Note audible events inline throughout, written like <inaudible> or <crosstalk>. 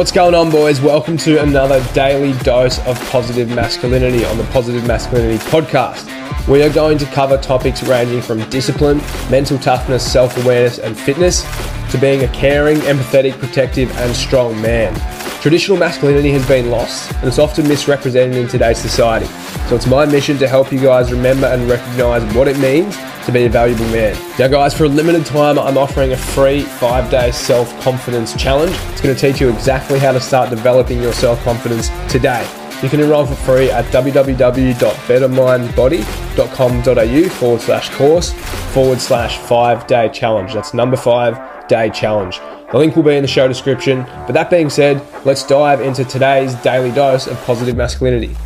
What's going on, boys? Welcome to another daily dose of positive masculinity on the Positive Masculinity Podcast. We are going to cover topics ranging from discipline, mental toughness, self awareness, and fitness to being a caring, empathetic, protective, and strong man. Traditional masculinity has been lost and it's often misrepresented in today's society. So it's my mission to help you guys remember and recognize what it means to be a valuable man. Now, guys, for a limited time, I'm offering a free five day self confidence challenge. It's going to teach you exactly how to start developing your self confidence today. You can enroll for free at www.bettermindbody.com.au forward slash course forward slash five day challenge. That's number five day challenge. The link will be in the show description. But that being said, let's dive into today's daily dose of positive masculinity.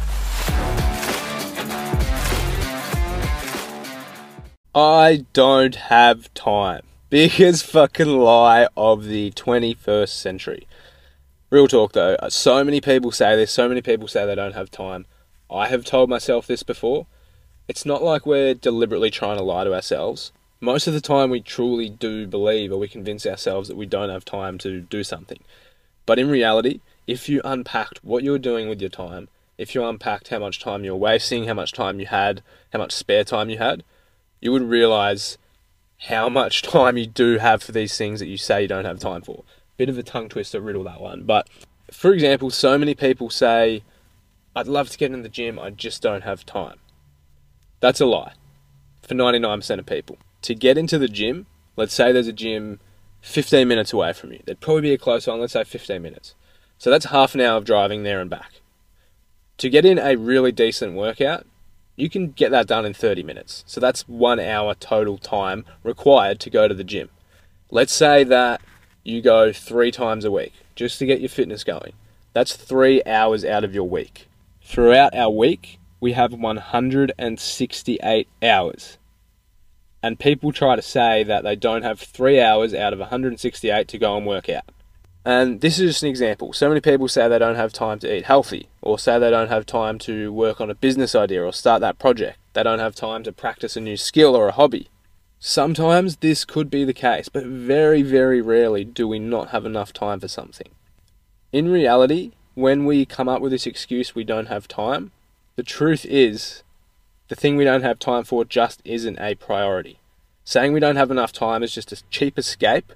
I don't have time. Biggest fucking lie of the 21st century. Real talk though, uh, so many people say this, so many people say they don't have time. I have told myself this before. It's not like we're deliberately trying to lie to ourselves. Most of the time, we truly do believe or we convince ourselves that we don't have time to do something. But in reality, if you unpacked what you're doing with your time, if you unpacked how much time you're wasting, how much time you had, how much spare time you had, you would realize how much <laughs> time you do have for these things that you say you don't have time for. Bit of a tongue twister riddle that one. But for example, so many people say, I'd love to get in the gym, I just don't have time. That's a lie for 99% of people. To get into the gym, let's say there's a gym 15 minutes away from you. There'd probably be a close one, let's say 15 minutes. So that's half an hour of driving there and back. To get in a really decent workout, you can get that done in 30 minutes. So that's one hour total time required to go to the gym. Let's say that you go three times a week just to get your fitness going. That's three hours out of your week. Throughout our week, we have 168 hours. And people try to say that they don't have three hours out of 168 to go and work out. And this is just an example. So many people say they don't have time to eat healthy, or say they don't have time to work on a business idea or start that project. They don't have time to practice a new skill or a hobby. Sometimes this could be the case, but very, very rarely do we not have enough time for something. In reality, when we come up with this excuse we don't have time, the truth is the thing we don't have time for just isn't a priority. Saying we don't have enough time is just a cheap escape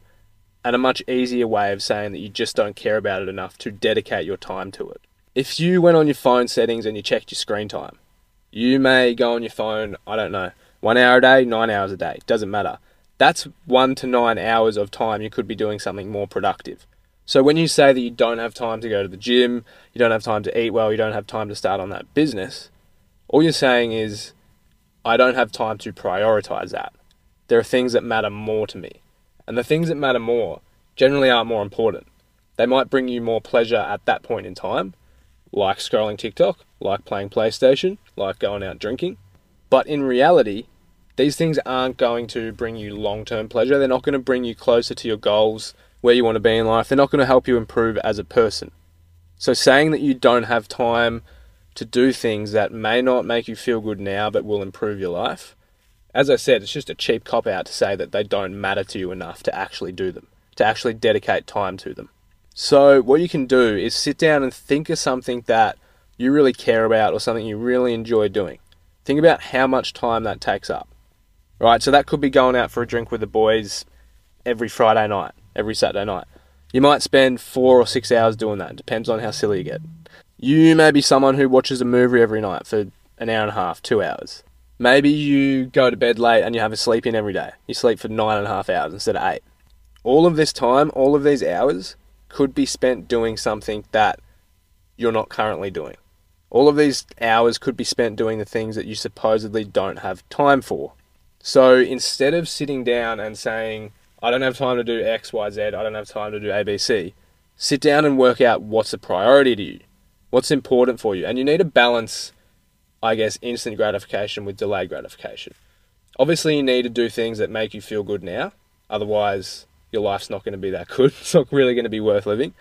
and a much easier way of saying that you just don't care about it enough to dedicate your time to it. If you went on your phone settings and you checked your screen time, you may go on your phone, I don't know, one hour a day, nine hours a day, doesn't matter. That's one to nine hours of time you could be doing something more productive. So when you say that you don't have time to go to the gym, you don't have time to eat well, you don't have time to start on that business, all you're saying is, I don't have time to prioritize that. There are things that matter more to me. And the things that matter more generally aren't more important. They might bring you more pleasure at that point in time, like scrolling TikTok, like playing PlayStation, like going out drinking. But in reality, these things aren't going to bring you long term pleasure. They're not going to bring you closer to your goals, where you want to be in life. They're not going to help you improve as a person. So saying that you don't have time to do things that may not make you feel good now but will improve your life as I said, it's just a cheap cop out to say that they don't matter to you enough to actually do them, to actually dedicate time to them. So, what you can do is sit down and think of something that you really care about or something you really enjoy doing. Think about how much time that takes up. Right? So, that could be going out for a drink with the boys every Friday night, every Saturday night. You might spend four or six hours doing that. Depends on how silly you get. You may be someone who watches a movie every night for an hour and a half, two hours. Maybe you go to bed late and you have a sleep in every day. You sleep for nine and a half hours instead of eight. All of this time, all of these hours could be spent doing something that you're not currently doing. All of these hours could be spent doing the things that you supposedly don't have time for. So instead of sitting down and saying, I don't have time to do X, Y, Z, I don't have time to do ABC, sit down and work out what's a priority to you, what's important for you. And you need to balance I guess, instant gratification with delayed gratification. Obviously, you need to do things that make you feel good now. Otherwise, your life's not going to be that good. <laughs> It's not really going to be worth living.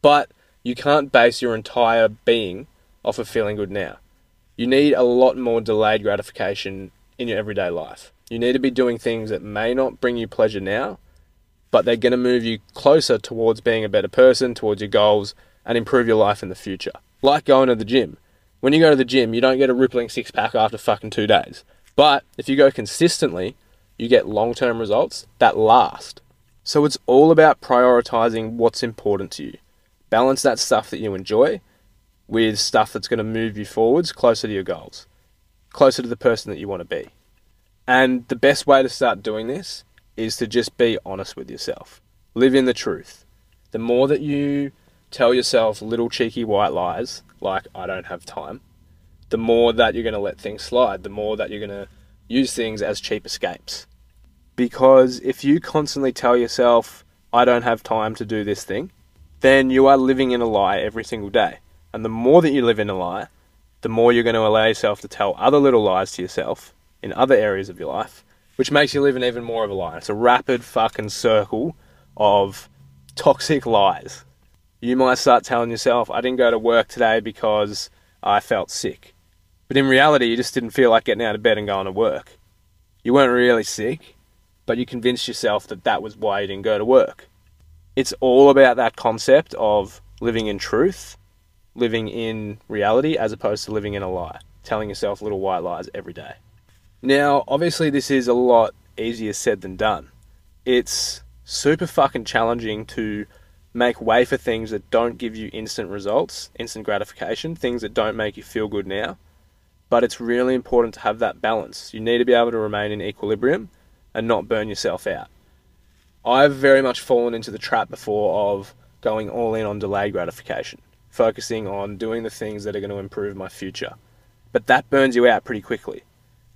But you can't base your entire being off of feeling good now. You need a lot more delayed gratification in your everyday life. You need to be doing things that may not bring you pleasure now, but they're going to move you closer towards being a better person, towards your goals, and improve your life in the future. Like going to the gym. When you go to the gym, you don't get a rippling six pack after fucking two days. But if you go consistently, you get long term results that last. So it's all about prioritizing what's important to you. Balance that stuff that you enjoy with stuff that's going to move you forwards closer to your goals, closer to the person that you want to be. And the best way to start doing this is to just be honest with yourself. Live in the truth. The more that you tell yourself little cheeky white lies, like I don't have time, the more that you're going to let things slide, the more that you're going to use things as cheap escapes. Because if you constantly tell yourself, I don't have time to do this thing, then you are living in a lie every single day. And the more that you live in a lie, the more you're going to allow yourself to tell other little lies to yourself in other areas of your life, which makes you live in even more of a lie. It's a rapid fucking circle of toxic lies. You might start telling yourself, I didn't go to work today because I felt sick. But in reality, you just didn't feel like getting out of bed and going to work. You weren't really sick, but you convinced yourself that that was why you didn't go to work. It's all about that concept of living in truth, living in reality, as opposed to living in a lie, telling yourself little white lies every day. Now, obviously, this is a lot easier said than done. It's super fucking challenging to make way for things that don't give you instant results, instant gratification, things that don't make you feel good now. But it's really important to have that balance. You need to be able to remain in equilibrium and not burn yourself out. I've very much fallen into the trap before of going all in on delayed gratification, focusing on doing the things that are going to improve my future. But that burns you out pretty quickly.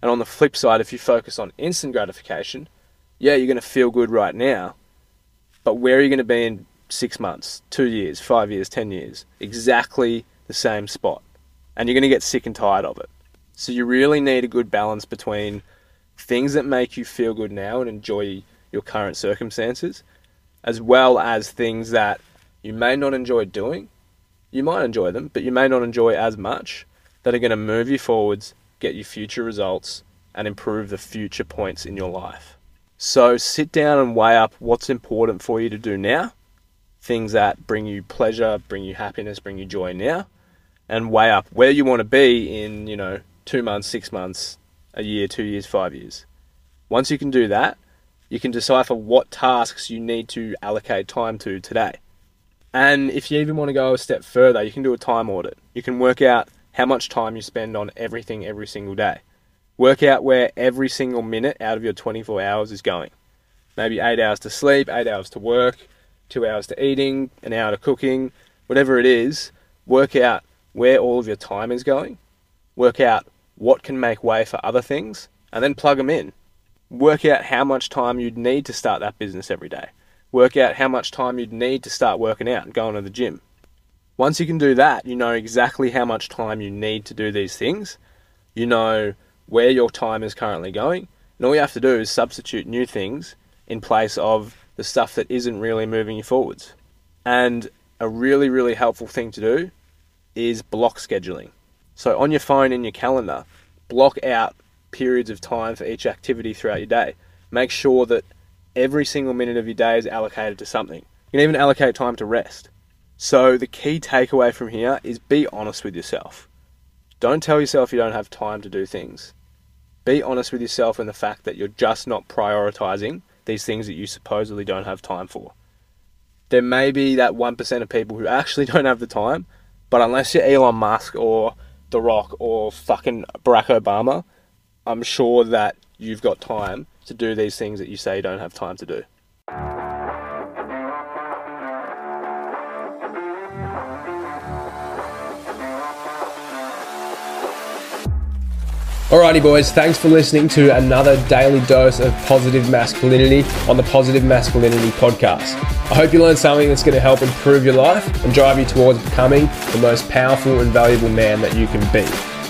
And on the flip side, if you focus on instant gratification, yeah, you're going to feel good right now, but where are you going to be in six months, two years, five years, ten years? Exactly the same spot. And you're going to get sick and tired of it. So you really need a good balance between things that make you feel good now and enjoy your current circumstances, as well as things that you may not enjoy doing. You might enjoy them, but you may not enjoy as much that are going to move you forwards, get you future results, and improve the future points in your life. So sit down and weigh up what's important for you to do now, things that bring you pleasure, bring you happiness, bring you joy now, and weigh up where you want to be in, you know, two months, six months, a year, two years, five years. Once you can do that, you can decipher what tasks you need to allocate time to today. And if you even want to go a step further, you can do a time audit. You can work out how much time you spend on everything every single day. Work out where every single minute out of your 24 hours is going. Maybe eight hours to sleep, eight hours to work, two hours to eating, an hour to cooking, whatever it is. Work out where all of your time is going. Work out what can make way for other things, and then plug them in. Work out how much time you'd need to start that business every day. Work out how much time you'd need to start working out and going to the gym. Once you can do that, you know exactly how much time you need to do these things. You know where your time is currently going. And all you have to do is substitute new things in place of the stuff that isn't really moving you forwards. And a really, really helpful thing to do is block scheduling. So on your phone in your calendar, block out periods of time for each activity throughout your day. Make sure that every single minute of your day is allocated to something. You can even allocate time to rest. So the key takeaway from here is be honest with yourself. Don't tell yourself you don't have time to do things. Be honest with yourself in the fact that you're just not prioritizing these things that you supposedly don't have time for. There may be that 1% of people who actually <laughs> don't have the time, but unless you're Elon Musk or the Rock or fucking Barack Obama, I'm sure that you've got time to do these things that you say you don't have time to do. Alrighty, boys, thanks for listening to another daily dose of positive masculinity on the Positive Masculinity Podcast. I hope you learned something that's going to help improve your life and drive you towards becoming the most powerful and valuable man that you can be.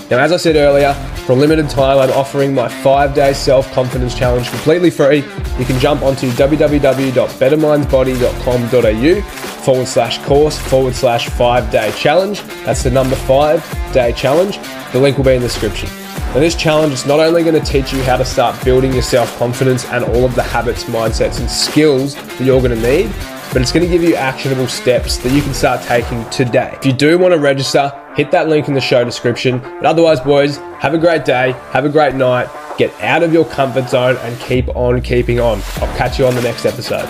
Now, as I said earlier, for a limited time, I'm offering my five day self confidence challenge completely free. You can jump onto www.bettermindsbody.com.au forward slash course forward slash five day challenge. That's the number five day challenge. The link will be in the description. Now, this challenge is not only going to teach you how to start building your self confidence and all of the habits, mindsets, and skills that you're going to need, but it's going to give you actionable steps that you can start taking today. If you do want to register, hit that link in the show description. But otherwise, boys, have a great day, have a great night, get out of your comfort zone, and keep on keeping on. I'll catch you on the next episode.